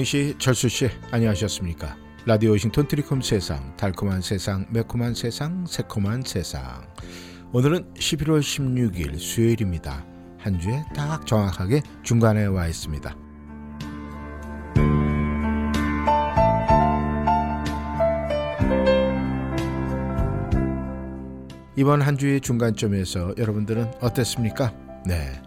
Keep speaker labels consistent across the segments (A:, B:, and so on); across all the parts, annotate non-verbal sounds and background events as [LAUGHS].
A: 영씨, 철수 씨, 안녕하셨습니까? 라디오 워싱턴 트리콤 세상, 달콤한 세상, 매콤한 세상, 새콤한 세상. 오늘은 11월 16일 수요일입니다. 한 주에 딱 정확하게 중간에 와 있습니다. 이번 한 주의 중간점에서 여러분들은 어땠습니까? 네.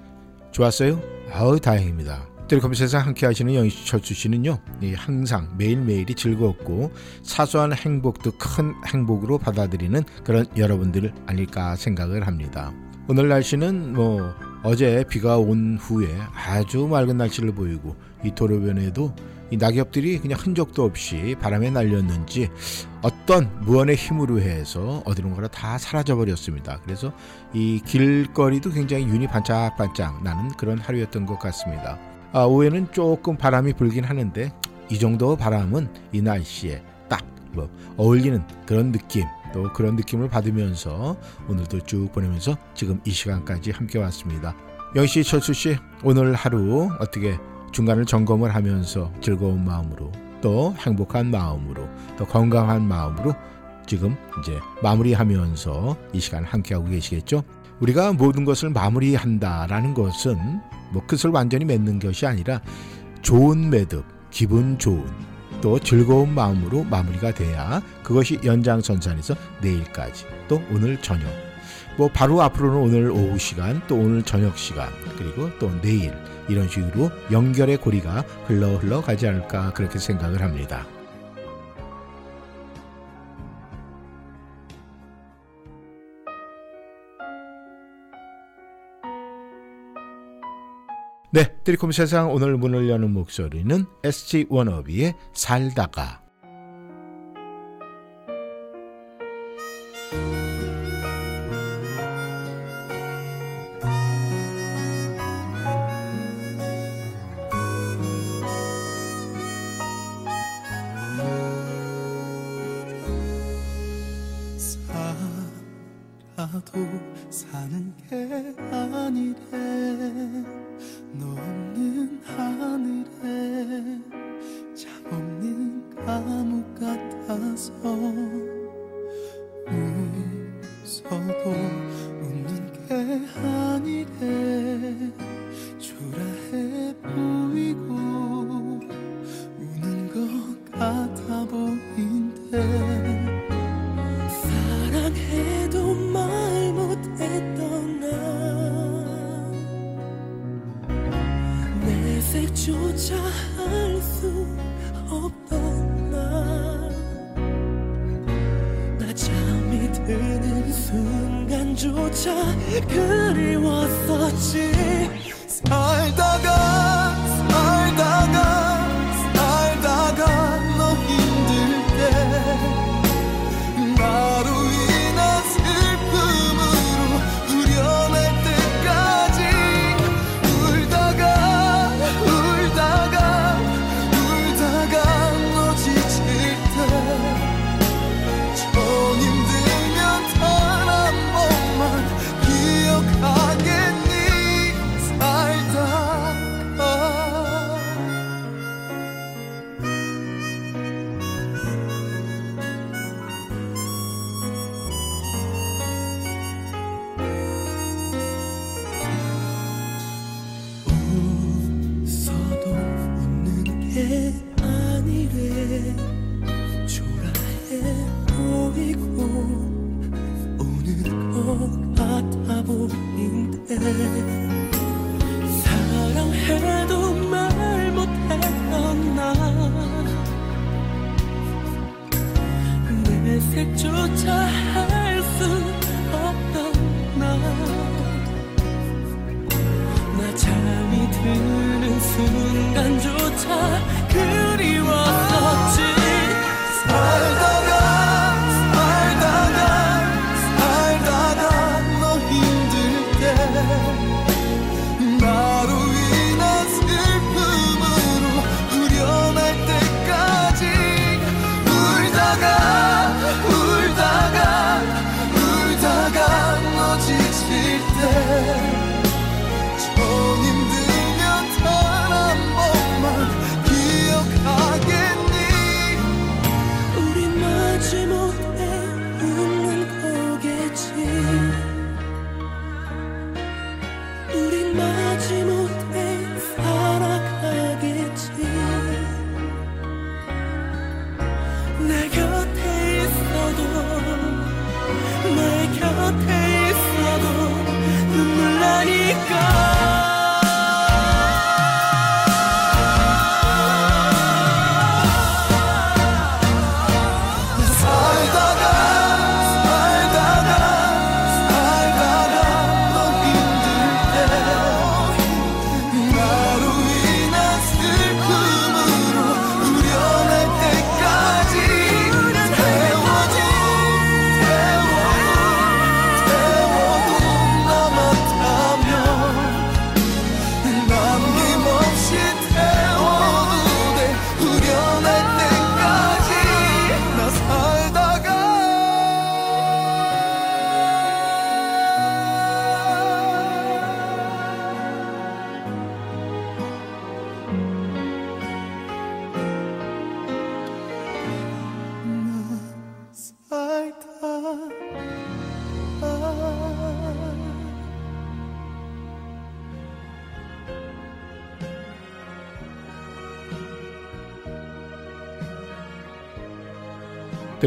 A: 좋았어요? 아우, 다행입니다. 텔레콤 세상 함께 하시는 영희철수 씨는요, 항상 매일매일이 즐겁고 사소한 행복도 큰 행복으로 받아들이는 그런 여러분들 아닐까 생각을 합니다. 오늘 날씨는 뭐 어제 비가 온 후에 아주 맑은 날씨를 보이고 이 도로변에도 이 낙엽들이 그냥 흔적도 없이 바람에 날렸는지 어떤 무언의 힘으로 해서 어디론가로 다 사라져 버렸습니다. 그래서 이 길거리도 굉장히 윤이 반짝반짝 나는 그런 하루였던 것 같습니다. 아, 오후에는 조금 바람이 불긴 하는데 이 정도 바람은 이 날씨에 딱 뭐 어울리는 그런 느낌 또 그런 느낌을 받으면서 오늘도 쭉 보내면서 지금 이 시간까지 함께 왔습니다. 영씨, 철수 씨 오늘 하루 어떻게 중간을 점검을 하면서 즐거운 마음으로 또 행복한 마음으로 또 건강한 마음으로 지금 이제 마무리하면서 이 시간 함께하고 계시겠죠? 우리가 모든 것을 마무리한다라는 것은 뭐 끝을 완전히 맺는 것이 아니라 좋은 매듭, 기분 좋은 또 즐거운 마음으로 마무리가 돼야 그것이 연장선상에서 내일까지 또 오늘 저녁 뭐 바로 앞으로는 오늘 오후 시간 또 오늘 저녁 시간 그리고 또 내일 이런 식으로 연결의 고리가 흘러 흘러 가지 않을까 그렇게 생각을 합니다. 네, 트리콤 세상 오늘 문을 여는 목소리는 SG 워너비의 살다가
B: 말 못했 울다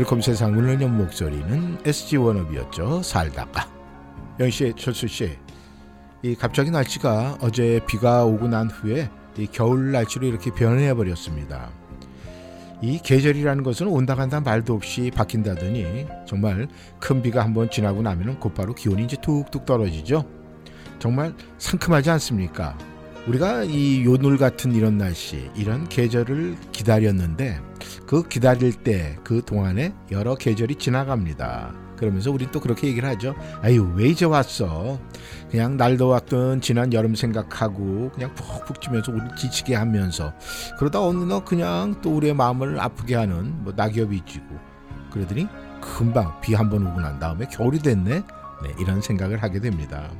A: 뜰컴 세상 문을 연 목소리는 SG 원업이었죠. 살다가 영씨, 철수 씨, 이 갑자기 날씨가 어제 비가 오고 난 후에 이 겨울 날씨로 이렇게 변해 버렸습니다. 이 계절이라는 것은 온다 간다 말도 없이 바뀐다더니 정말 큰 비가 한번 지나고 나면은 곧바로 기온이 이제 툭툭 떨어지죠. 정말 상큼하지 않습니까? 우리가 이 요놀 같은 이런 날씨, 이런 계절을 기다렸는데 그 기다릴 때 그 동안에 여러 계절이 지나갑니다. 그러면서 우린 또 그렇게 얘기를 하죠. 아유 왜 이제 왔어? 그냥 날 더웠던 지난 여름 생각하고 그냥 푹푹 찌면서 우리 지치게 하면서 그러다 어느 날 그냥 또 우리의 마음을 아프게 하는 뭐 낙엽이 지고 그러더니 금방 비 한 번 오고 난 다음에 겨울이 됐네. 네, 이런 생각을 하게 됩니다.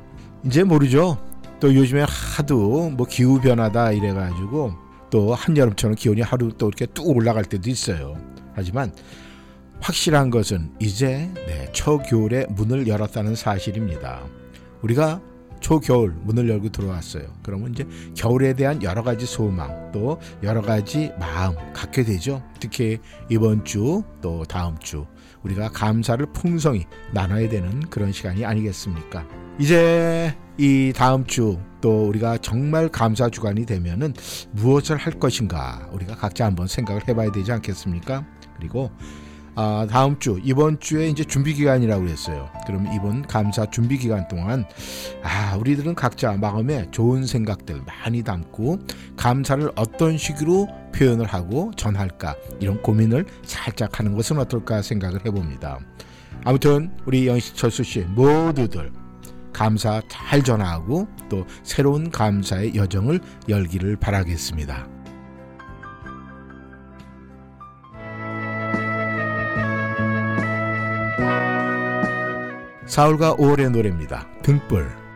A: 이제 모르죠. 또 요즘에 하도 뭐 기후 변화다 이래가지고 또 한여름처럼 기온이 하루 또 이렇게 뚝 올라갈 때도 있어요. 하지만 확실한 것은 이제 네, 초겨울에 문을 열었다는 사실입니다. 우리가 초겨울 문을 열고 들어왔어요. 그러면 이제 겨울에 대한 여러 가지 소망 또 여러 가지 마음 갖게 되죠. 특히 이번 주 또 다음 주 우리가 감사를 풍성히 나눠야 되는 그런 시간이 아니겠습니까? 이제 이 다음 주 또 우리가 정말 감사 주간이 되면은 무엇을 할 것인가 우리가 각자 한번 생각을 해봐야 되지 않겠습니까? 그리고 아, 다음 주 이번 주에 이제 준비 기간이라고 그랬어요. 그럼 이번 감사 준비 기간 동안 아 우리들은 각자 마음에 좋은 생각들 많이 담고 감사를 어떤 식으로 표현을 하고 전할까 이런 고민을 살짝 하는 것은 어떨까 생각을 해봅니다. 아무튼 우리 영시철수 씨 모두들 감사 잘 전하고 또 새로운 감사의 여정을 열기를 바라겠습니다. 사울과 5월의 노래입니다. 등불.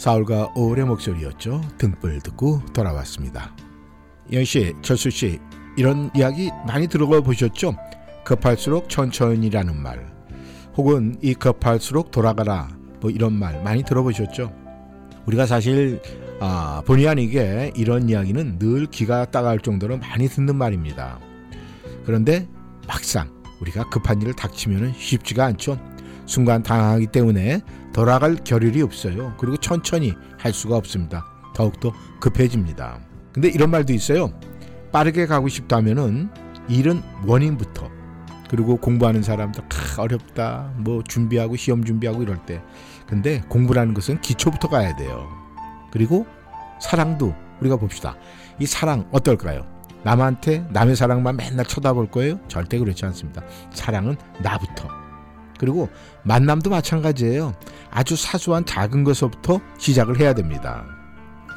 A: 사울과 오울의 목소리였죠. 등불 듣고 돌아왔습니다. 영 씨, 철수 씨, 이런 이야기 많이 들어봐 보셨죠? 급할수록 천천히라는 말, 혹은 이 급할수록 돌아가라, 뭐 이런 말 많이 들어보셨죠? 우리가 사실 아, 본의 아니게 이런 이야기는 늘 귀가 따가울 정도로 많이 듣는 말입니다. 그런데 막상 우리가 급한 일을 닥치면 쉽지가 않죠. 순간 당하기 때문에 돌아갈 겨를이 없어요. 그리고 천천히 할 수가 없습니다. 더욱더 급해집니다. 근데 이런 말도 있어요. 빠르게 가고 싶다면은 일은 원인부터 그리고 공부하는 사람도 아, 어렵다. 뭐 준비하고 시험 준비하고 이럴 때. 근데 공부라는 것은 기초부터 가야 돼요. 그리고 사랑도 우리가 봅시다. 이 사랑 어떨까요? 남한테 남의 사랑만 맨날 쳐다볼 거예요? 절대 그렇지 않습니다. 사랑은 나부터. 그리고 만남도 마찬가지예요. 아주 사소한 작은 것부터 시작을 해야 됩니다.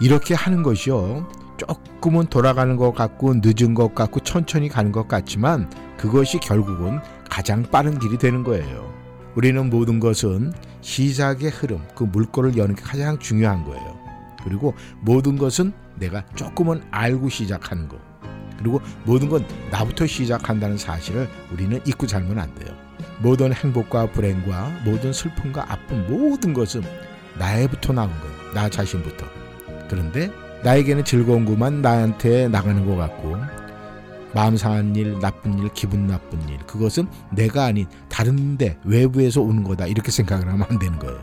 A: 이렇게 하는 것이요. 조금은 돌아가는 것 같고 늦은 것 같고 천천히 가는 것 같지만 그것이 결국은 가장 빠른 길이 되는 거예요. 우리는 모든 것은 시작의 흐름, 그 물꼬를 여는 게 가장 중요한 거예요. 그리고 모든 것은 내가 조금은 알고 시작하는 거. 그리고 모든 건 나부터 시작한다는 사실을 우리는 잊고 살면 안 돼요. 모든 행복과 불행과 모든 슬픔과 아픔 모든 것은 나에부터 나온 거예요. 나 자신부터. 그런데 나에게는 즐거운 것만 나한테 나가는 것 같고 마음 상한 일, 나쁜 일, 기분 나쁜 일 그것은 내가 아닌 다른데 외부에서 오는 거다 이렇게 생각을 하면 안 되는 거예요.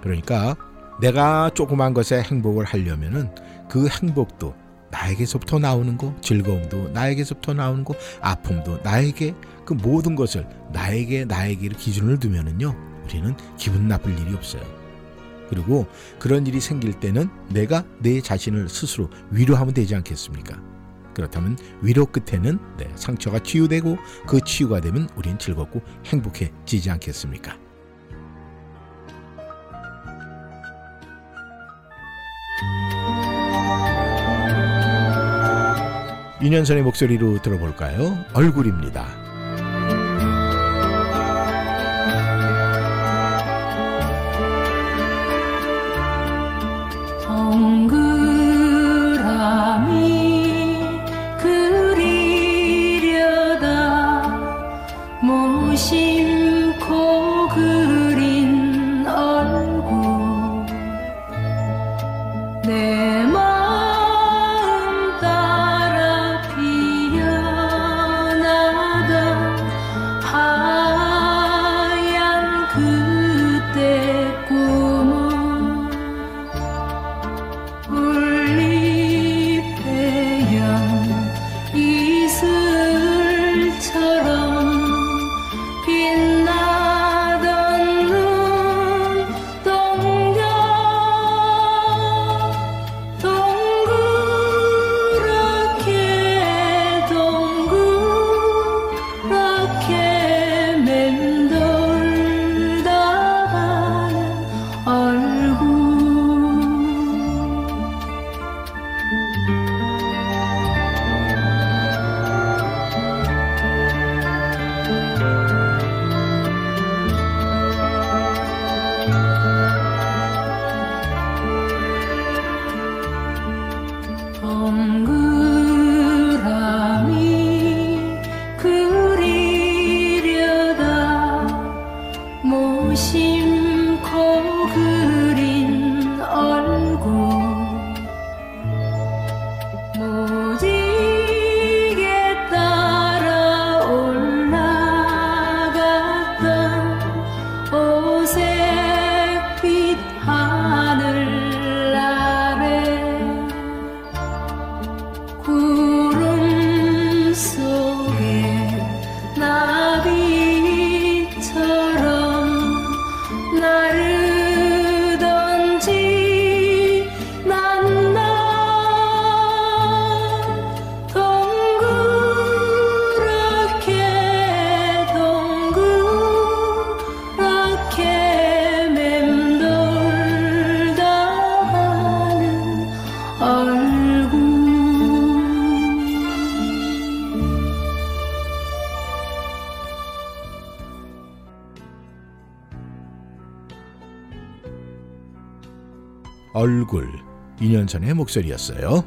A: 그러니까 내가 조그만 것에 행복을 하려면은 그 행복도 나에게서부터 나오는 거, 즐거움도 나에게서부터 나오는 거, 아픔도 나에게 그 모든 것을 나에게 나에게를 기준을 두면은요 우리는 기분 나쁠 일이 없어요. 그리고 그런 일이 생길 때는 내가 내 자신을 스스로 위로하면 되지 않겠습니까? 그렇다면 위로 끝에는 네, 상처가 치유되고 그 치유가 되면 우린 즐겁고 행복해지지 않겠습니까? 윤현선의 목소리로 들어볼까요? 얼굴입니다.
C: 얼굴
A: 2년 전의 목소리였어요.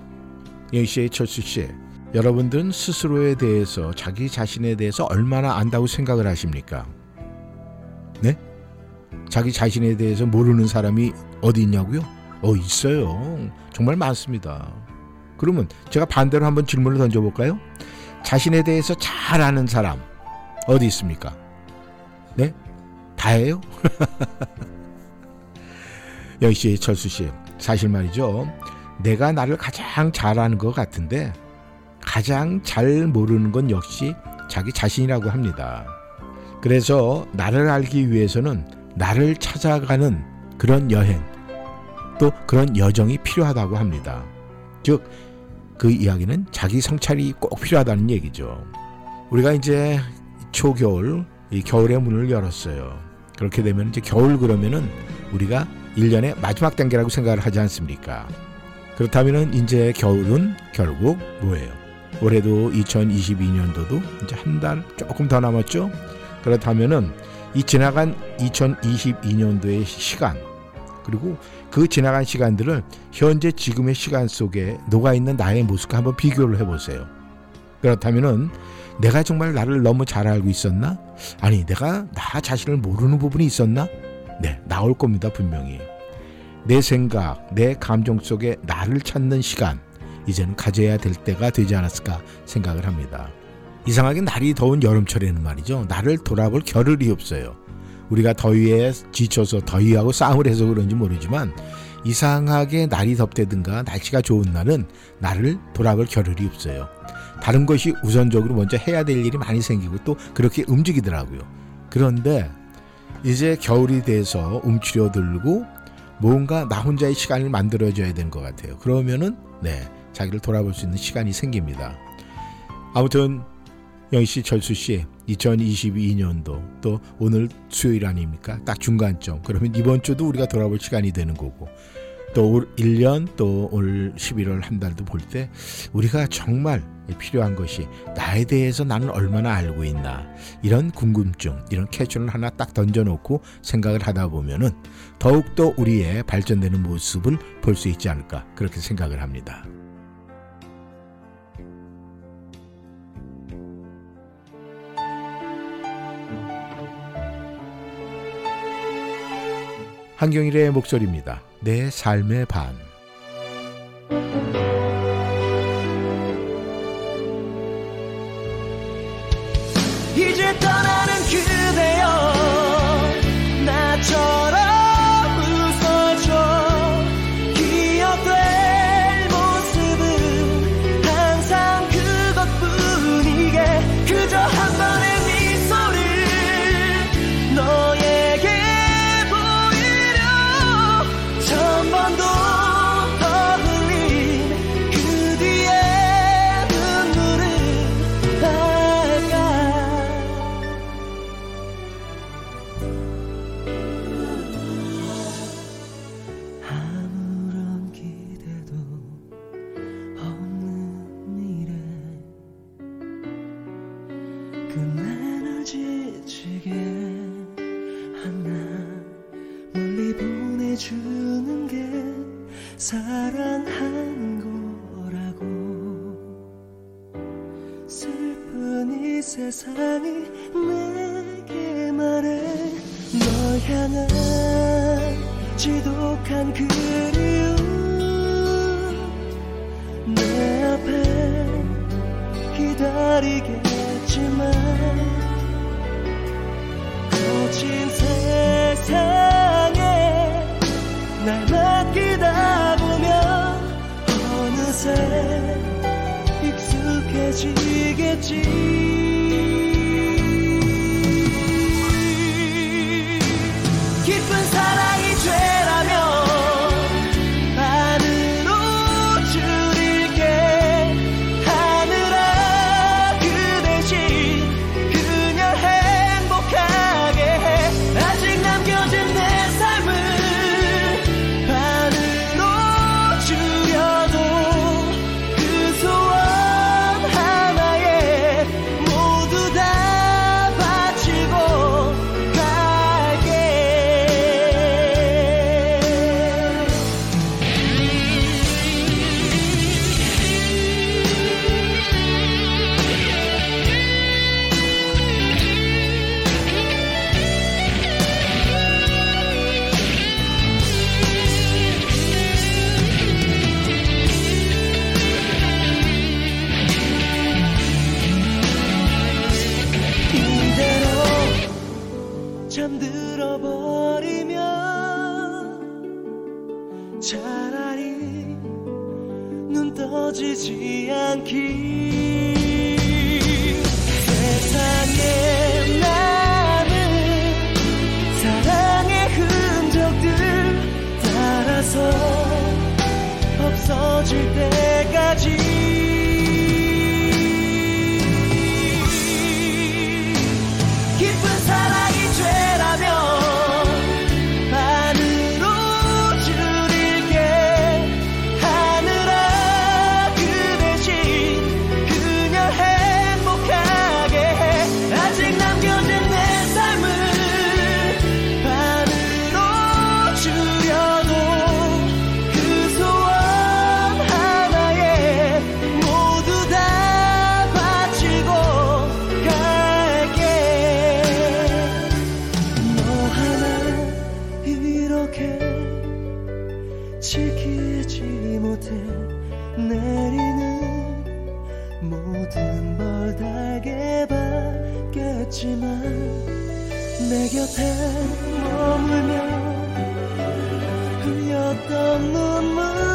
A: 영씨의 철수 씨, 여러분들은 스스로에 대해서 자기 자신에 대해서 얼마나 안다고 생각을 하십니까? 네? 자기 자신에 대해서 모르는 사람이 어디 있냐고요? 어 있어요. 정말 많습니다. 그러면 제가 반대로 한번 질문을 던져볼까요? 자신에 대해서 잘 아는 사람 어디 있습니까? 네? 다예요? [LAUGHS] 영씨, 철수 씨, 사실 말이죠. 내가 나를 가장 잘 아는 것 같은데 가장 잘 모르는 건 역시 자기 자신이라고 합니다. 그래서 나를 알기 위해서는 나를 찾아가는 그런 여행 또 그런 여정이 필요하다고 합니다. 즉, 그 이야기는 자기 성찰이 꼭 필요하다는 얘기죠. 우리가 이제 초겨울, 이 겨울의 문을 열었어요. 그렇게 되면 이제 겨울 그러면은 우리가 1년의 마지막 단계라고 생각을 하지 않습니까? 그렇다면은 이제 겨울은 결국 뭐예요? 올해도 2022년도도 이제 한 달 조금 더 남았죠? 그렇다면은 이 지나간 2022년도의 시간 그리고 그 지나간 시간들을 현재 지금의 시간 속에 녹아 있는 나의 모습과 한번 비교를 해보세요. 그렇다면은 내가 정말 나를 너무 잘 알고 있었나? 아니, 내가 나 자신을 모르는 부분이 있었나? 네, 나올 겁니다, 분명히. 내 생각, 내 감정 속에 나를 찾는 시간, 이제는 가져야 될 때가 되지 않았을까 생각을 합니다. 이상하게 날이 더운 여름철에는 말이죠. 나를 돌아볼 겨를이 없어요. 우리가 더위에 지쳐서 더위하고 싸움을 해서 그런지 모르지만 이상하게 날이 덥다든가 날씨가 좋은 날은 나를 돌아볼 겨를이 없어요. 다른 것이 우선적으로 먼저 해야 될 일이 많이 생기고 또 그렇게 움직이더라고요. 그런데 이제 겨울이 돼서 움츠려들고 뭔가 나 혼자의 시간을 만들어줘야 되는 것 같아요. 그러면은 네 자기를 돌아볼 수 있는 시간이 생깁니다. 아무튼 영희 씨, 철수 씨, 2022년도 또 오늘 수요일 아닙니까? 딱 중간점. 그러면 이번 주도 우리가 돌아볼 시간이 되는 거고 또 올 1년 또 올 11월 한 달도 볼 때 우리가 정말 필요한 것이 나에 대해서 나는 얼마나 알고 있나 이런 궁금증 이런 캐치를 하나 딱 던져놓고 생각을 하다 보면은 더욱더 우리의 발전되는 모습을 볼 수 있지 않을까 그렇게 생각을 합니다. 한경일의 목소리입니다. 내 삶의 반.
B: 머물며 흘렸던 눈물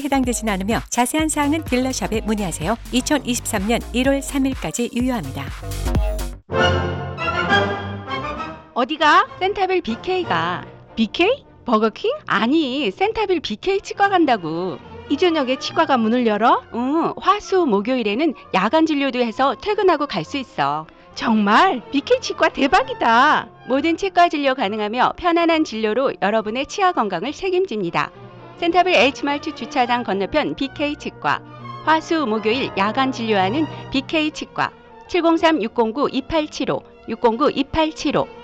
D: 해당되진 않으며 자세한 사항은 딜러샵에 문의하세요. 2023년 1월 3일까지 유효합니다.
E: 어디가? 센타빌 BK가. BK? 버거킹? 아니, 센타빌 BK 치과 간다고. 이 저녁에 치과가 문을 열어? 응, 화수 목요일에는 야간 진료도 해서 퇴근하고 갈 수 있어. 정말? BK 치과 대박이다. 모든 치과 진료 가능하며 편안한 진료로 여러분의 치아 건강을 책임집니다. 센타빌 H마트 주차장 건너편 BK 치과, 화수 목요일 야간 진료하는 BK 치과, 703-609-2875, 609-2875.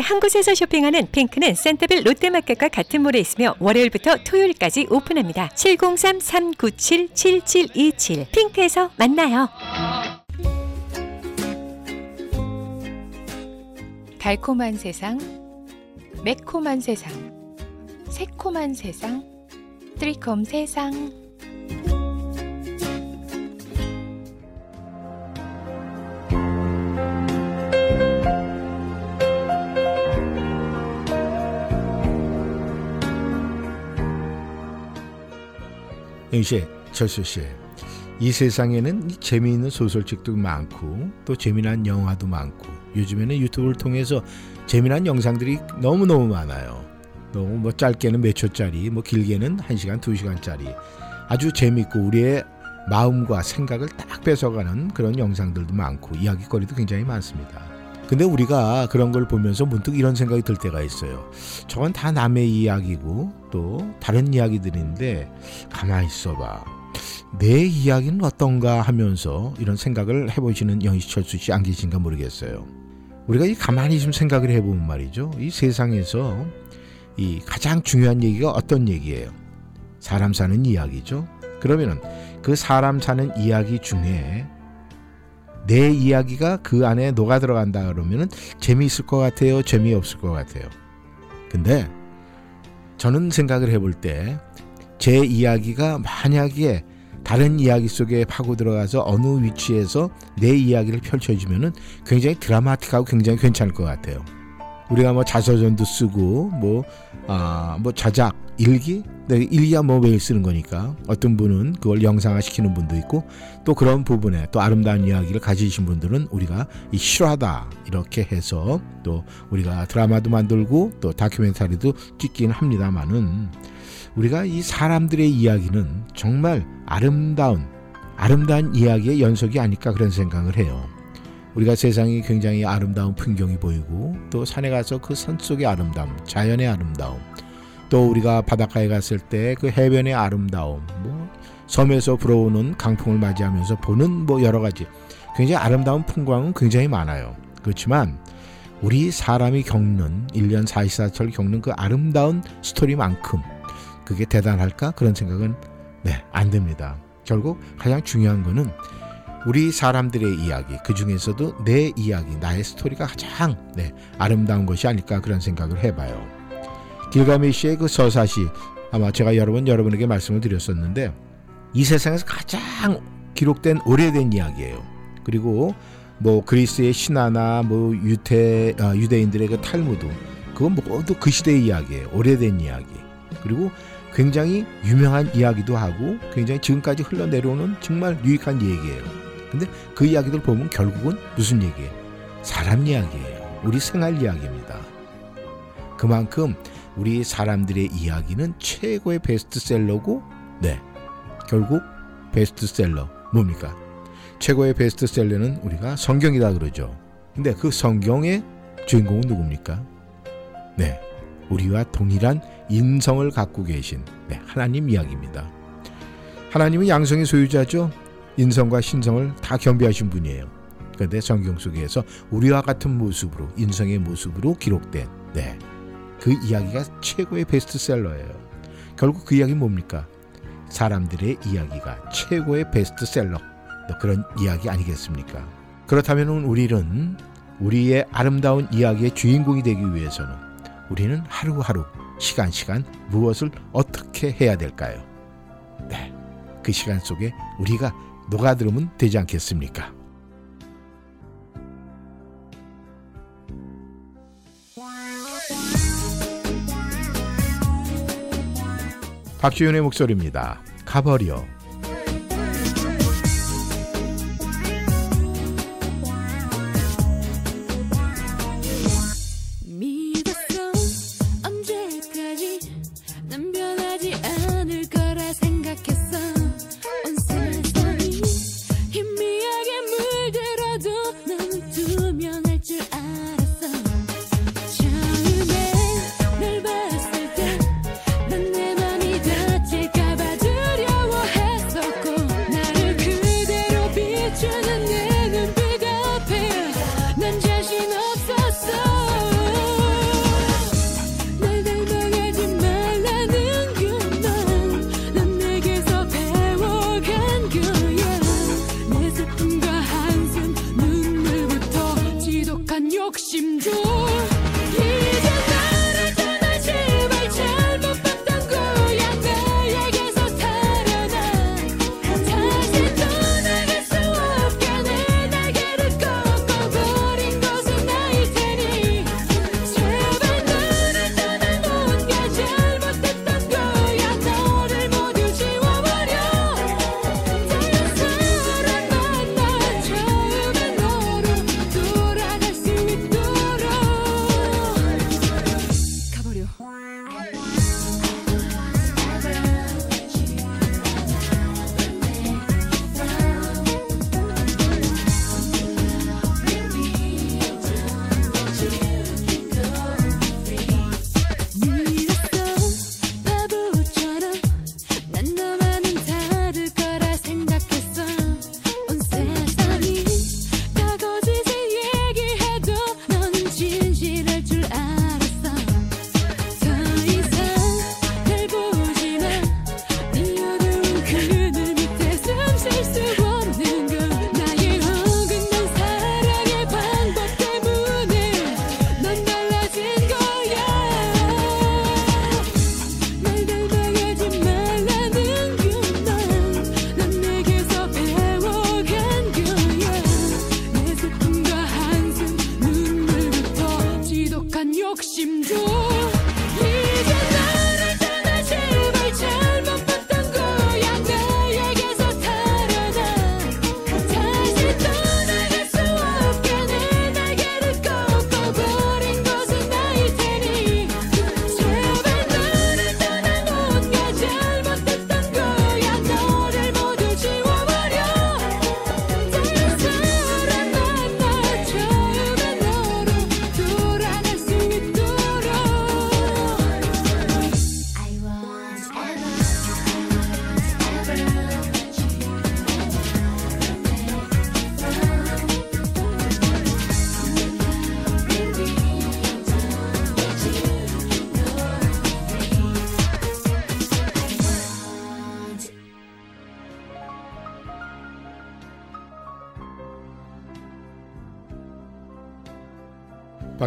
D: 한 곳에서 쇼핑하는 핑크는 센터빌 롯데마켓과 같은 몰에 있으며 월요일부터 토요일까지 오픈합니다. 703-397-7727 핑크에서 만나요.
F: 달콤한 세상, 매콤한 세상, 새콤한 세상, 트리콤 세상.
A: 영희 씨, 철수 씨. 이 세상에는 이 재미있는 소설책도 많고 또 재미난 영화도 많고 요즘에는 유튜브를 통해서 재미난 영상들이 너무너무 많아요. 너무 뭐 짧게는 몇 초짜리, 뭐 길게는 한시간두시간짜리 아주 재밌고 우리의 마음과 생각을 딱 뺏어가는 그런 영상들도 많고 이야기거리도 굉장히 많습니다. 근데 우리가 그런 걸 보면서 문득 이런 생각이 들 때가 있어요. 저건 다 남의 이야기고 또 다른 이야기들인데 가만히 있어봐. 내 이야기는 어떤가 하면서 이런 생각을 해보시는 영희철수 씨 안 계신가 모르겠어요. 우리가 이 가만히 좀 생각을 해보면 말이죠. 이 세상에서 이 가장 중요한 얘기가 어떤 얘기예요? 사람 사는 이야기죠. 그러면은 그 사람 사는 이야기 중에 내 이야기가 그 안에 녹아 들어간다 그러면은 재미있을 것 같아요, 재미없을 것 같아요. 근데 저는 생각을 해볼 때 제 이야기가 만약에 다른 이야기 속에 파고 들어가서 어느 위치에서 내 이야기를 펼쳐주면은 굉장히 드라마틱하고 굉장히 괜찮을 것 같아요. 우리가 뭐 자서전도 쓰고 뭐 아, 뭐 자작, 일기, 네, 일기야 뭐 매일 쓰는 거니까 어떤 분은 그걸 영상화 시키는 분도 있고 또 그런 부분에 또 아름다운 이야기를 가지신 분들은 우리가 이 실화다 이렇게 해서 또 우리가 드라마도 만들고 또 다큐멘터리도 찍긴 합니다만은 우리가 이 사람들의 이야기는 정말 아름다운 아름다운 이야기의 연속이 아닐까 그런 생각을 해요. 우리가 세상이 굉장히 아름다운 풍경이 보이고 또 산에 가서 그 산 속의 아름다움, 자연의 아름다움, 또 우리가 바닷가에 갔을 때 그 해변의 아름다움, 뭐 섬에서 불어오는 강풍을 맞이하면서 보는 뭐 여러 가지 굉장히 아름다운 풍광은 굉장히 많아요. 그렇지만 우리 사람이 겪는 1년 44철 겪는 그 아름다운 스토리만큼 그게 대단할까 그런 생각은 네, 안 듭니다. 결국 가장 중요한 거는 우리 사람들의 이야기 그 중에서도 내 이야기 나의 스토리가 가장 네, 아름다운 것이 아닐까 그런 생각을 해봐요. 길가메시의 그 서사시 아마 제가 여러 번 여러분에게 말씀을 드렸었는데 이 세상에서 가장 기록된 오래된 이야기예요. 그리고 뭐 그리스의 신화나 뭐 유태 아, 유대인들의 그 탈무드 그건 모두 그 시대의 이야기예요. 오래된 이야기. 그리고 굉장히 유명한 이야기도 하고 굉장히 지금까지 흘러내려오는 정말 유익한 얘기예요. 근데 그 이야기들 보면 결국은 무슨 얘기예요? 사람 이야기예요. 우리 생활 이야기입니다. 그만큼 우리 사람들의 이야기는 최고의 베스트셀러고 네. 결국 베스트셀러 뭡니까? 최고의 베스트셀러는 우리가 성경이다 그러죠. 근데 그 성경의 주인공은 누굽니까? 네. 우리와 동일한 인성을 갖고 계신 네, 하나님 이야기입니다. 하나님은 양성의 소유자죠. 인성과 신성을 다 겸비하신 분이에요. 그런데 성경 속에서 우리와 같은 모습으로 인성의 모습으로 기록된 네. 그 이야기가 최고의 베스트셀러예요. 결국 그 이야기 뭡니까? 사람들의 이야기가 최고의 베스트셀러 그런 이야기 아니겠습니까? 그렇다면 우리는 우리의 아름다운 이야기의 주인공이 되기 위해서는 우리는 하루하루 시간 시간 무엇을 어떻게 해야 될까요? 네, 그 시간 속에 우리가 누가 들으면 되지 않겠습니까?
G: 박지윤의 목소리입니다. 가버려.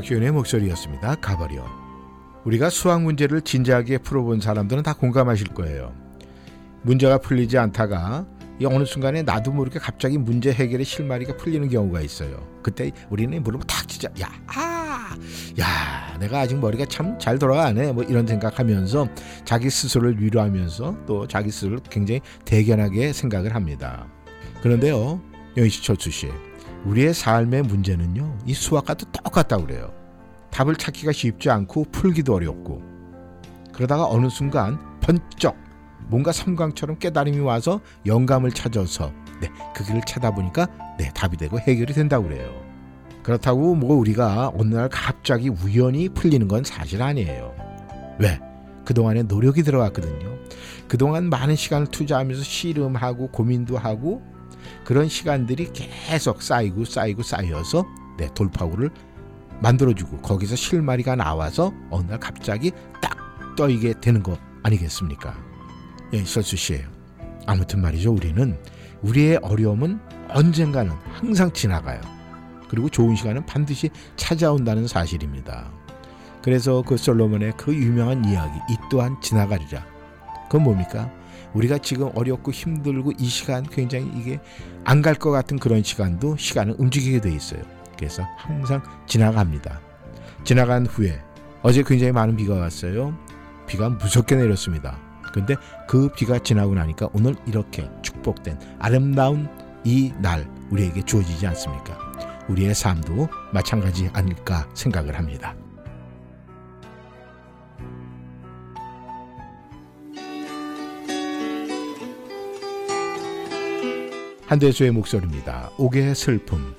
G: 박지윤의 목소리였습니다. 가버려. 우리가 수학 문제를 진지하게 풀어본 사람들은 다 공감하실 거예요. 문제가 풀리지 않다가 이 어느 순간에 나도 모르게 갑자기 문제 해결의 실마리가 풀리는 경우가 있어요. 그때 우리는 무릎을 탁 치자. 야, 아, 야, 내가 아직 머리가 참 잘 돌아가네. 뭐 이런 생각하면서 자기 스스로를 위로하면서 또 자기 스스로를 굉장히 대견하게 생각을 합니다. 그런데요, 영희 씨, 철수 씨, 우리의 삶의 문제는요, 이 수학과 도 똑같다고 그래요. 답을 찾기가 쉽지 않고 풀기도 어렵고 그러다가 어느 순간 번쩍 뭔가 섬광처럼 깨달음이 와서 영감을 찾아서 네, 그 길을 찾아보니까 네, 답이 되고 해결이 된다고 그래요. 그렇다고 뭐 우리가 어느 날 갑자기 우연히 풀리는 건 사실 아니에요. 왜? 그동안에 노력이 들어갔거든요. 그동안 많은 시간을 투자하면서 씨름하고 고민도 하고 그런 시간들이 계속 쌓이고 쌓이고 쌓여서 네, 돌파구를 만들어주고 거기서 실마리가 나와서 어느 날 갑자기 딱 떠이게 되는 거 아니겠습니까? 예, 설수 씨. 아무튼 말이죠. 우리는 우리의 어려움은 언젠가는 항상 지나가요. 그리고 좋은 시간은 반드시 찾아온다는 사실입니다. 그래서 그 솔로몬의 그 유명한 이야기 이 또한 지나가리라. 그건 뭡니까? 우리가 지금 어렵고 힘들고 이 시간 굉장히 이게 안 갈 것 같은 그런 시간도 시간은 움직이게 돼 있어요. 그래서 항상 지나갑니다. 지나간 후에 어제 굉장히 많은 비가 왔어요. 비가 무섭게 내렸습니다.
A: 근데 그 비가 지나고 나니까 오늘 이렇게 축복된 아름다운 이 날 우리에게 주어지지 않습니까? 우리의 삶도 마찬가지 아닐까 생각을 합니다. 한대수의 목소리입니다. 옥의 슬픔.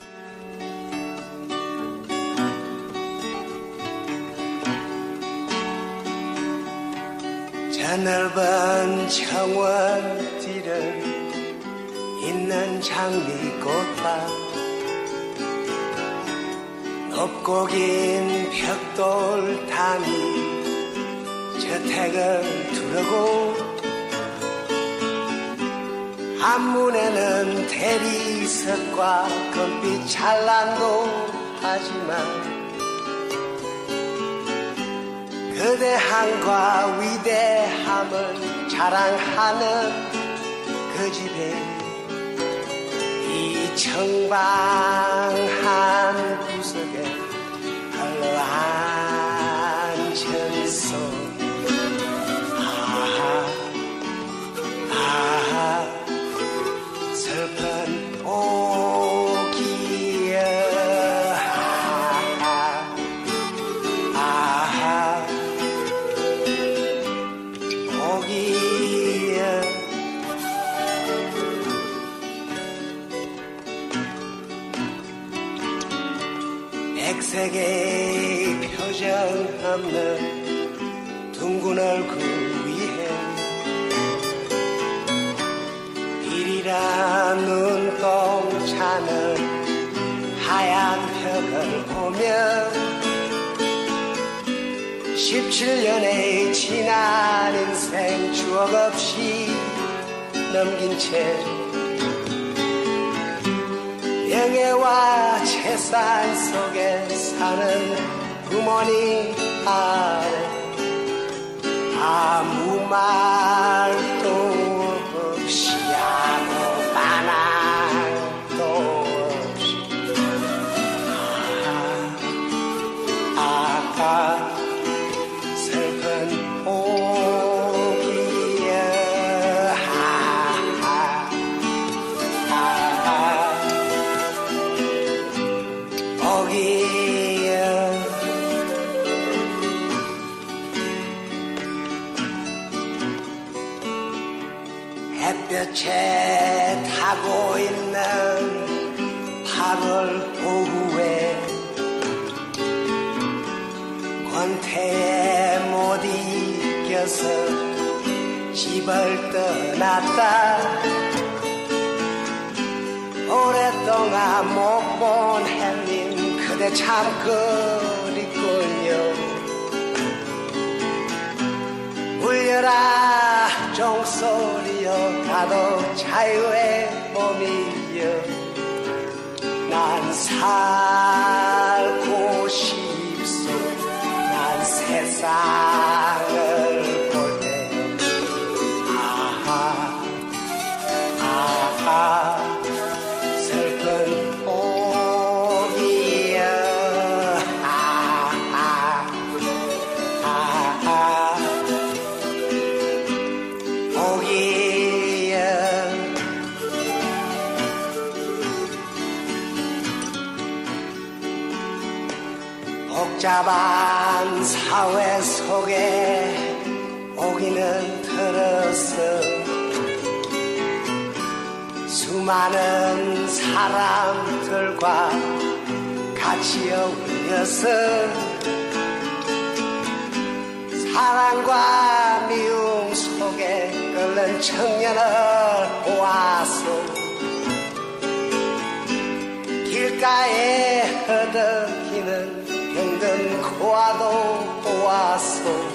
H: 저 넓은 정원 뒤를 있는 장미꽃밭 높고 긴 벽돌 담이 저택을 두르고 앞문에는 대리석과 금빛 찬란도 하지만 거대함과 위대함을 자랑하는 그 집에 이 청방한 17년의 지난 인생 추억 없이 넘긴 채 영예와 재산 속에 사는 부모님 아래 아무 말 있는 8월 오후에 권태에 못 이겨서 집을 떠났다. 오랫동안 못본 햇님 그대 참 그립군요. 울려라 종소리여 나도 자유의 몸이여 난 살고 싶소. 난 세상 복잡한 사회 속에 오기는 들었어. 수많은 사람들과 같이 어울려서 사랑과 미움 속에 끓는 청년을 보았소 길가에 허덕이는 병든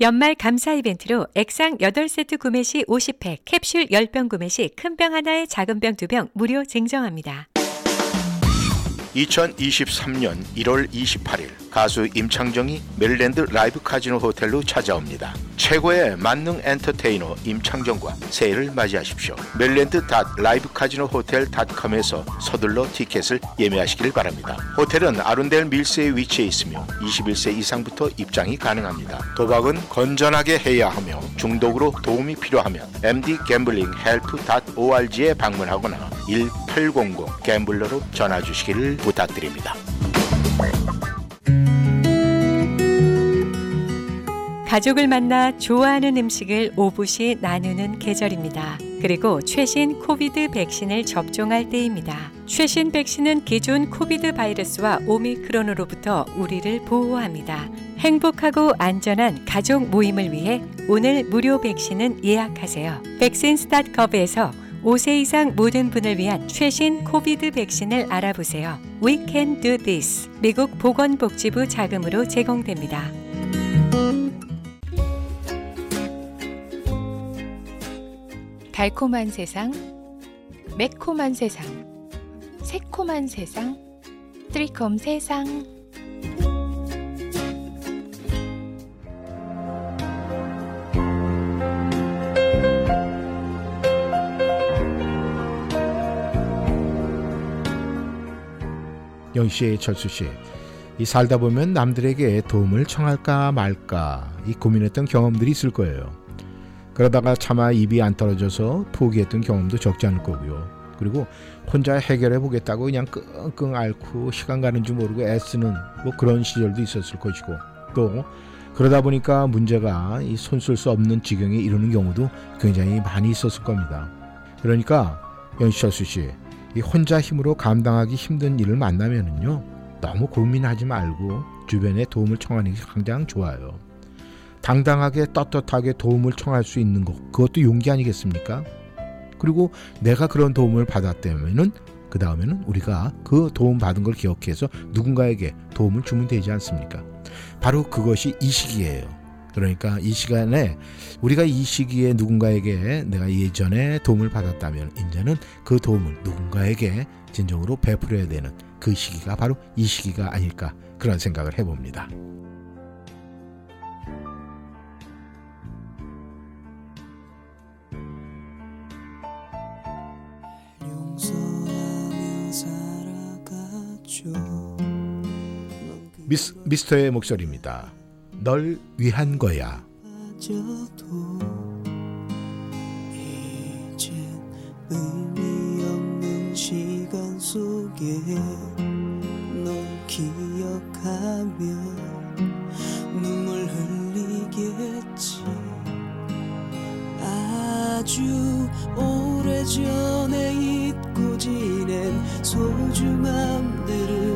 D: 연말 감사 이벤트로 액상 8세트 구매 시 50팩, 캡슐 10병 구매 시 큰 병 하나에 작은 병 2병 무료 증정합니다.
A: 2023년 1월 28일 가수 임창정이 메릴랜드 라이브 카지노 호텔로 찾아옵니다. 최고의 만능 엔터테이너 임창정과 새해를 맞이하십시오. 메릴랜드 라이브 카지노 호텔.com에서 서둘러 티켓을 예매하시길 바랍니다. 호텔은 아룬델 밀스에 위치해 있으며 21세 이상부터 입장이 가능합니다. 도박은 건전하게 해야 하며 중독으로 도움이 필요하면 mdgamblinghelp.org에 방문하거나 1800 GAMBLER로 전화 주시기를 부탁드립니다.
D: 가족을 만나 좋아하는 음식을 오붓이 나누는 계절입니다. 그리고 최신 COVID 백신을 접종할 때입니다. 최신 백신은 기존 COVID 바이러스와 오미크론으로부터 우리를 보호합니다. 행복하고 안전한 가족 모임을 위해 오늘 무료 백신을 예약하세요. vaccines.gov에서 5세 이상 모든 분을 위한 최신 COVID 백신을 알아보세요. We can do this. 미국 보건복지부 자금으로 제공됩니다.
F: 달콤한 세상, 매콤한 세상, 새콤한 세상, 트리콤 세상.
A: 영씨, 철수 씨, 이 살다 보면 남들에게 도움을 청할까 말까 이 고민했던 경험들이 있을 거예요. 그러다가 차마 입이 안 떨어져서 포기했던 경험도 적지 않을 거고요. 그리고 혼자 해결해 보겠다고 그냥 끙끙 앓고 시간 가는 줄 모르고 애쓰는 뭐 그런 시절도 있었을 것이고 또 그러다 보니까 문제가 이 손쓸 수 없는 지경에 이르는 경우도 굉장히 많이 있었을 겁니다. 그러니까 연시철수 씨, 이 혼자 힘으로 감당하기 힘든 일을 만나면은요 너무 고민하지 말고 주변에 도움을 청하는 게 가장 좋아요. 당당하게 떳떳하게 도움을 청할 수 있는 것 그것도 용기 아니겠습니까? 그리고 내가 그런 도움을 받았다면은 그 다음에는 우리가 그 도움 받은 걸 기억해서 누군가에게 도움을 주면 되지 않습니까? 바로 그것이 이 시기예요. 그러니까 이 시간에 우리가 이 시기에 누군가에게 내가 예전에 도움을 받았다면 이제는 그 도움을 누군가에게 진정으로 베풀어야 되는 그 시기가 바로 이 시기가 아닐까 그런 생각을 해봅니다. 미스, 미스터의 목소리입니다. 널 위한 거야.
B: 아주 오래전에 잊고 지낸 소중함들을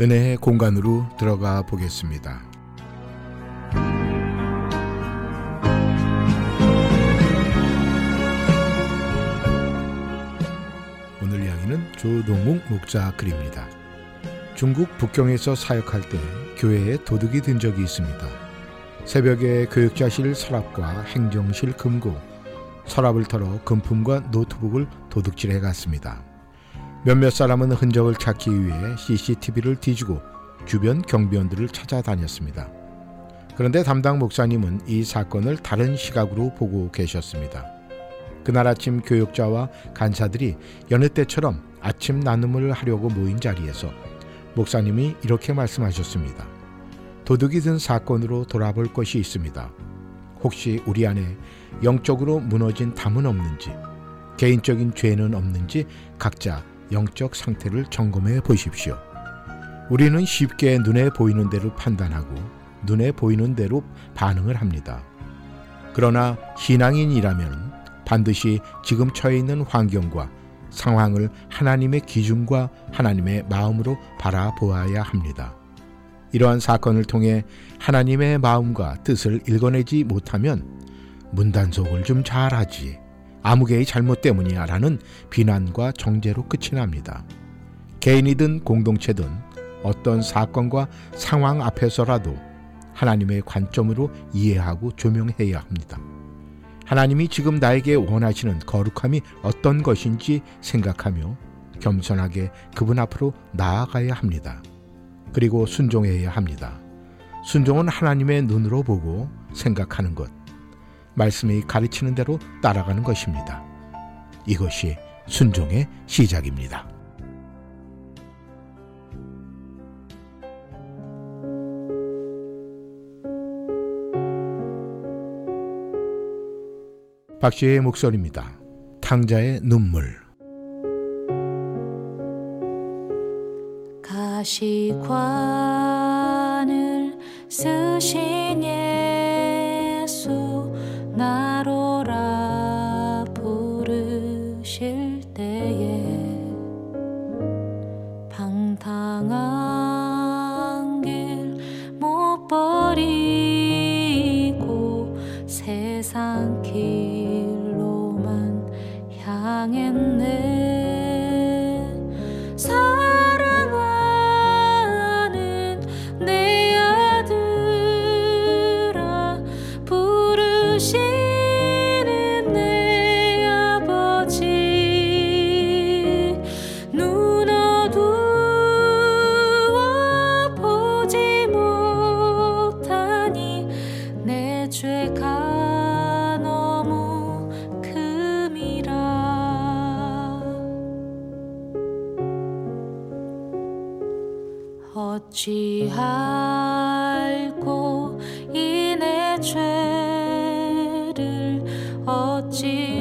A: 은혜의 공간으로 들어가 보겠습니다. 오늘 이야기는 조동욱 목자 글입니다. 중국 북경에서 사역할 때 교회에 도둑이 든 적이 있습니다. 새벽에 교육자실 서랍과 행정실 금고, 서랍을 털어 금품과 노트북을 도둑질해 갔습니다. 몇몇 사람은 흔적을 찾기 위해 CCTV를 뒤지고 주변 경비원들을 찾아다녔습니다. 그런데 담당 목사님은 이 사건을 다른 시각으로 보고 계셨습니다. 그날 아침 교육자와 간사들이 여느 때처럼 아침 나눔을 하려고 모인 자리에서 목사님이 이렇게 말씀하셨습니다. 도둑이 든 사건으로 돌아볼 것이 있습니다. 혹시 우리 안에 영적으로 무너진 담은 없는지, 개인적인 죄는 없는지 각자 영적 상태를 점검해 보십시오. 우리는 쉽게 눈에 보이는 대로 판단하고 눈에 보이는 대로 반응을 합니다. 그러나 신앙인이라면 반드시 지금 처해 있는 환경과 상황을 하나님의 기준과 하나님의 마음으로 바라보아야 합니다. 이러한 사건을 통해 하나님의 마음과 뜻을 읽어내지 못하면 문단속을 좀 잘하지. 아무개의 잘못 때문이야 라는 비난과 정죄로 끝이 납니다. 개인이든 공동체든 어떤 사건과 상황 앞에서라도 하나님의 관점으로 이해하고 조명해야 합니다. 하나님이 지금 나에게 원하시는 거룩함이 어떤 것인지 생각하며 겸손하게 그분 앞으로 나아가야 합니다. 그리고 순종해야 합니다. 순종은 하나님의 눈으로 보고 생각하는 것, 말씀이 가르치는 대로 따라가는 것입니다. 이것이 순종의 시작입니다. 박 씨의 목소리입니다. 탕자의 눈물.
C: 가시관을 쓰신 예 세상 길로만 향했네 어찌할꼬 이내 죄를 어찌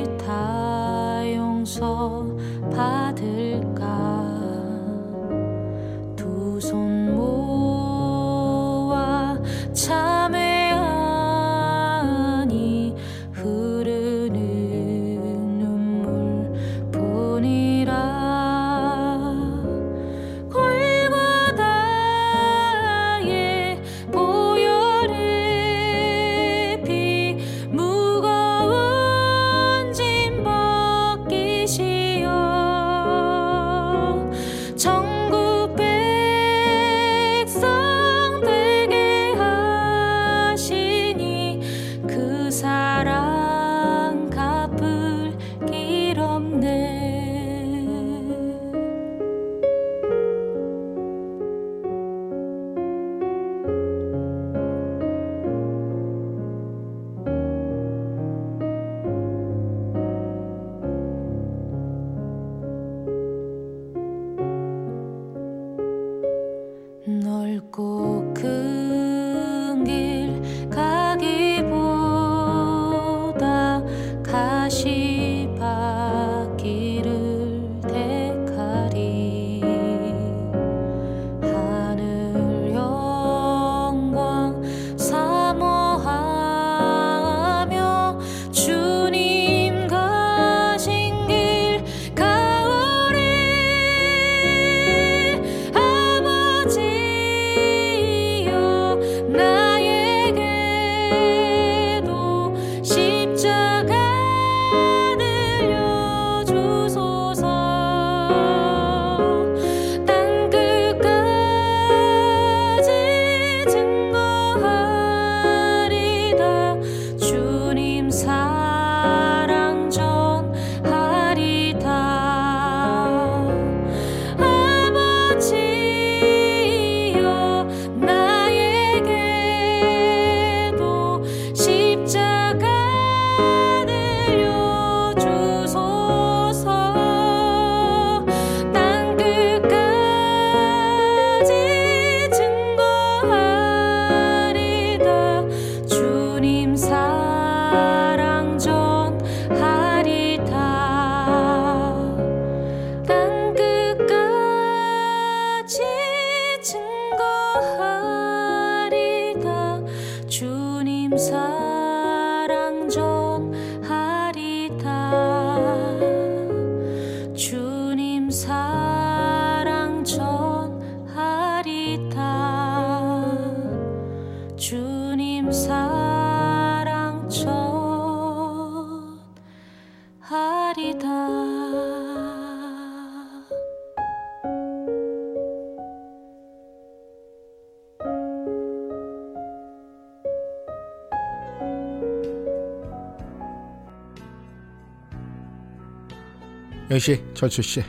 A: 역시 철수 씨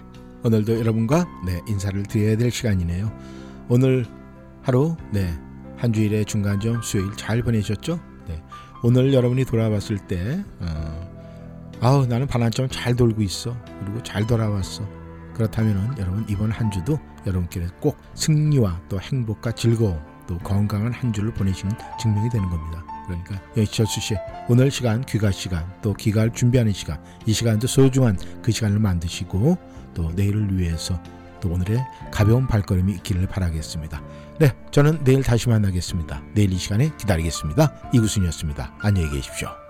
A: 오늘도 여러분과 네 인사를 드려야 될 시간이네요. 오늘 하루 네한 주일의 중간점 수요일 잘 보내셨죠? 네 오늘 여러분이 돌아봤을 때 어, 아우 나는 반환점 잘 돌고 있어 그리고 잘 돌아왔어. 그렇다면은 여러분 이번 한 주도 여러분께서 꼭 승리와 또 행복과 즐거움 또 건강한 한 주를 보내시는 증명이 되는 겁니다. 그러니까 여시철수 씨 오늘 시간 귀가 시간 또 귀가를 준비하는 시간 이 시간도 소중한 그 시간을 만드시고 또 내일을 위해서 또 오늘의 가벼운 발걸음이 있기를 바라겠습니다. 네, 저는 내일 다시 만나겠습니다. 내일 이 시간에 기다리겠습니다. 이구순이었습니다. 안녕히 계십시오.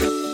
I: Bye.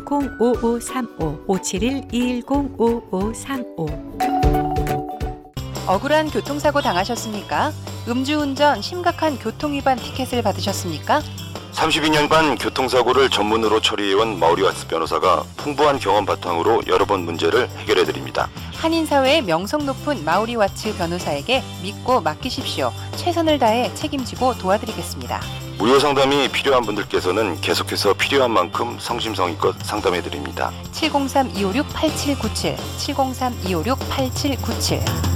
D: 210-5535 571-210-5535
F: 억울한 교통사고 당하셨습니까? 음주운전 심각한 교통위반 티켓을 받으셨습니까?
J: 32년간 교통사고를 전문으로 처리해온 마우리와츠 변호사가 풍부한 경험 바탕으로 여러 번 문제를 해결해 드립니다.
F: 한인사회의 명성 높은 마우리와츠 변호사에게 믿고 맡기십시오. 최선을 다해 책임지고 도와드리겠습니다.
J: 무료 상담이 필요한 분들께서는 계속해서 필요한 만큼 성심성의껏 상담해 드립니다.
F: 703-256-8797 703-256-8797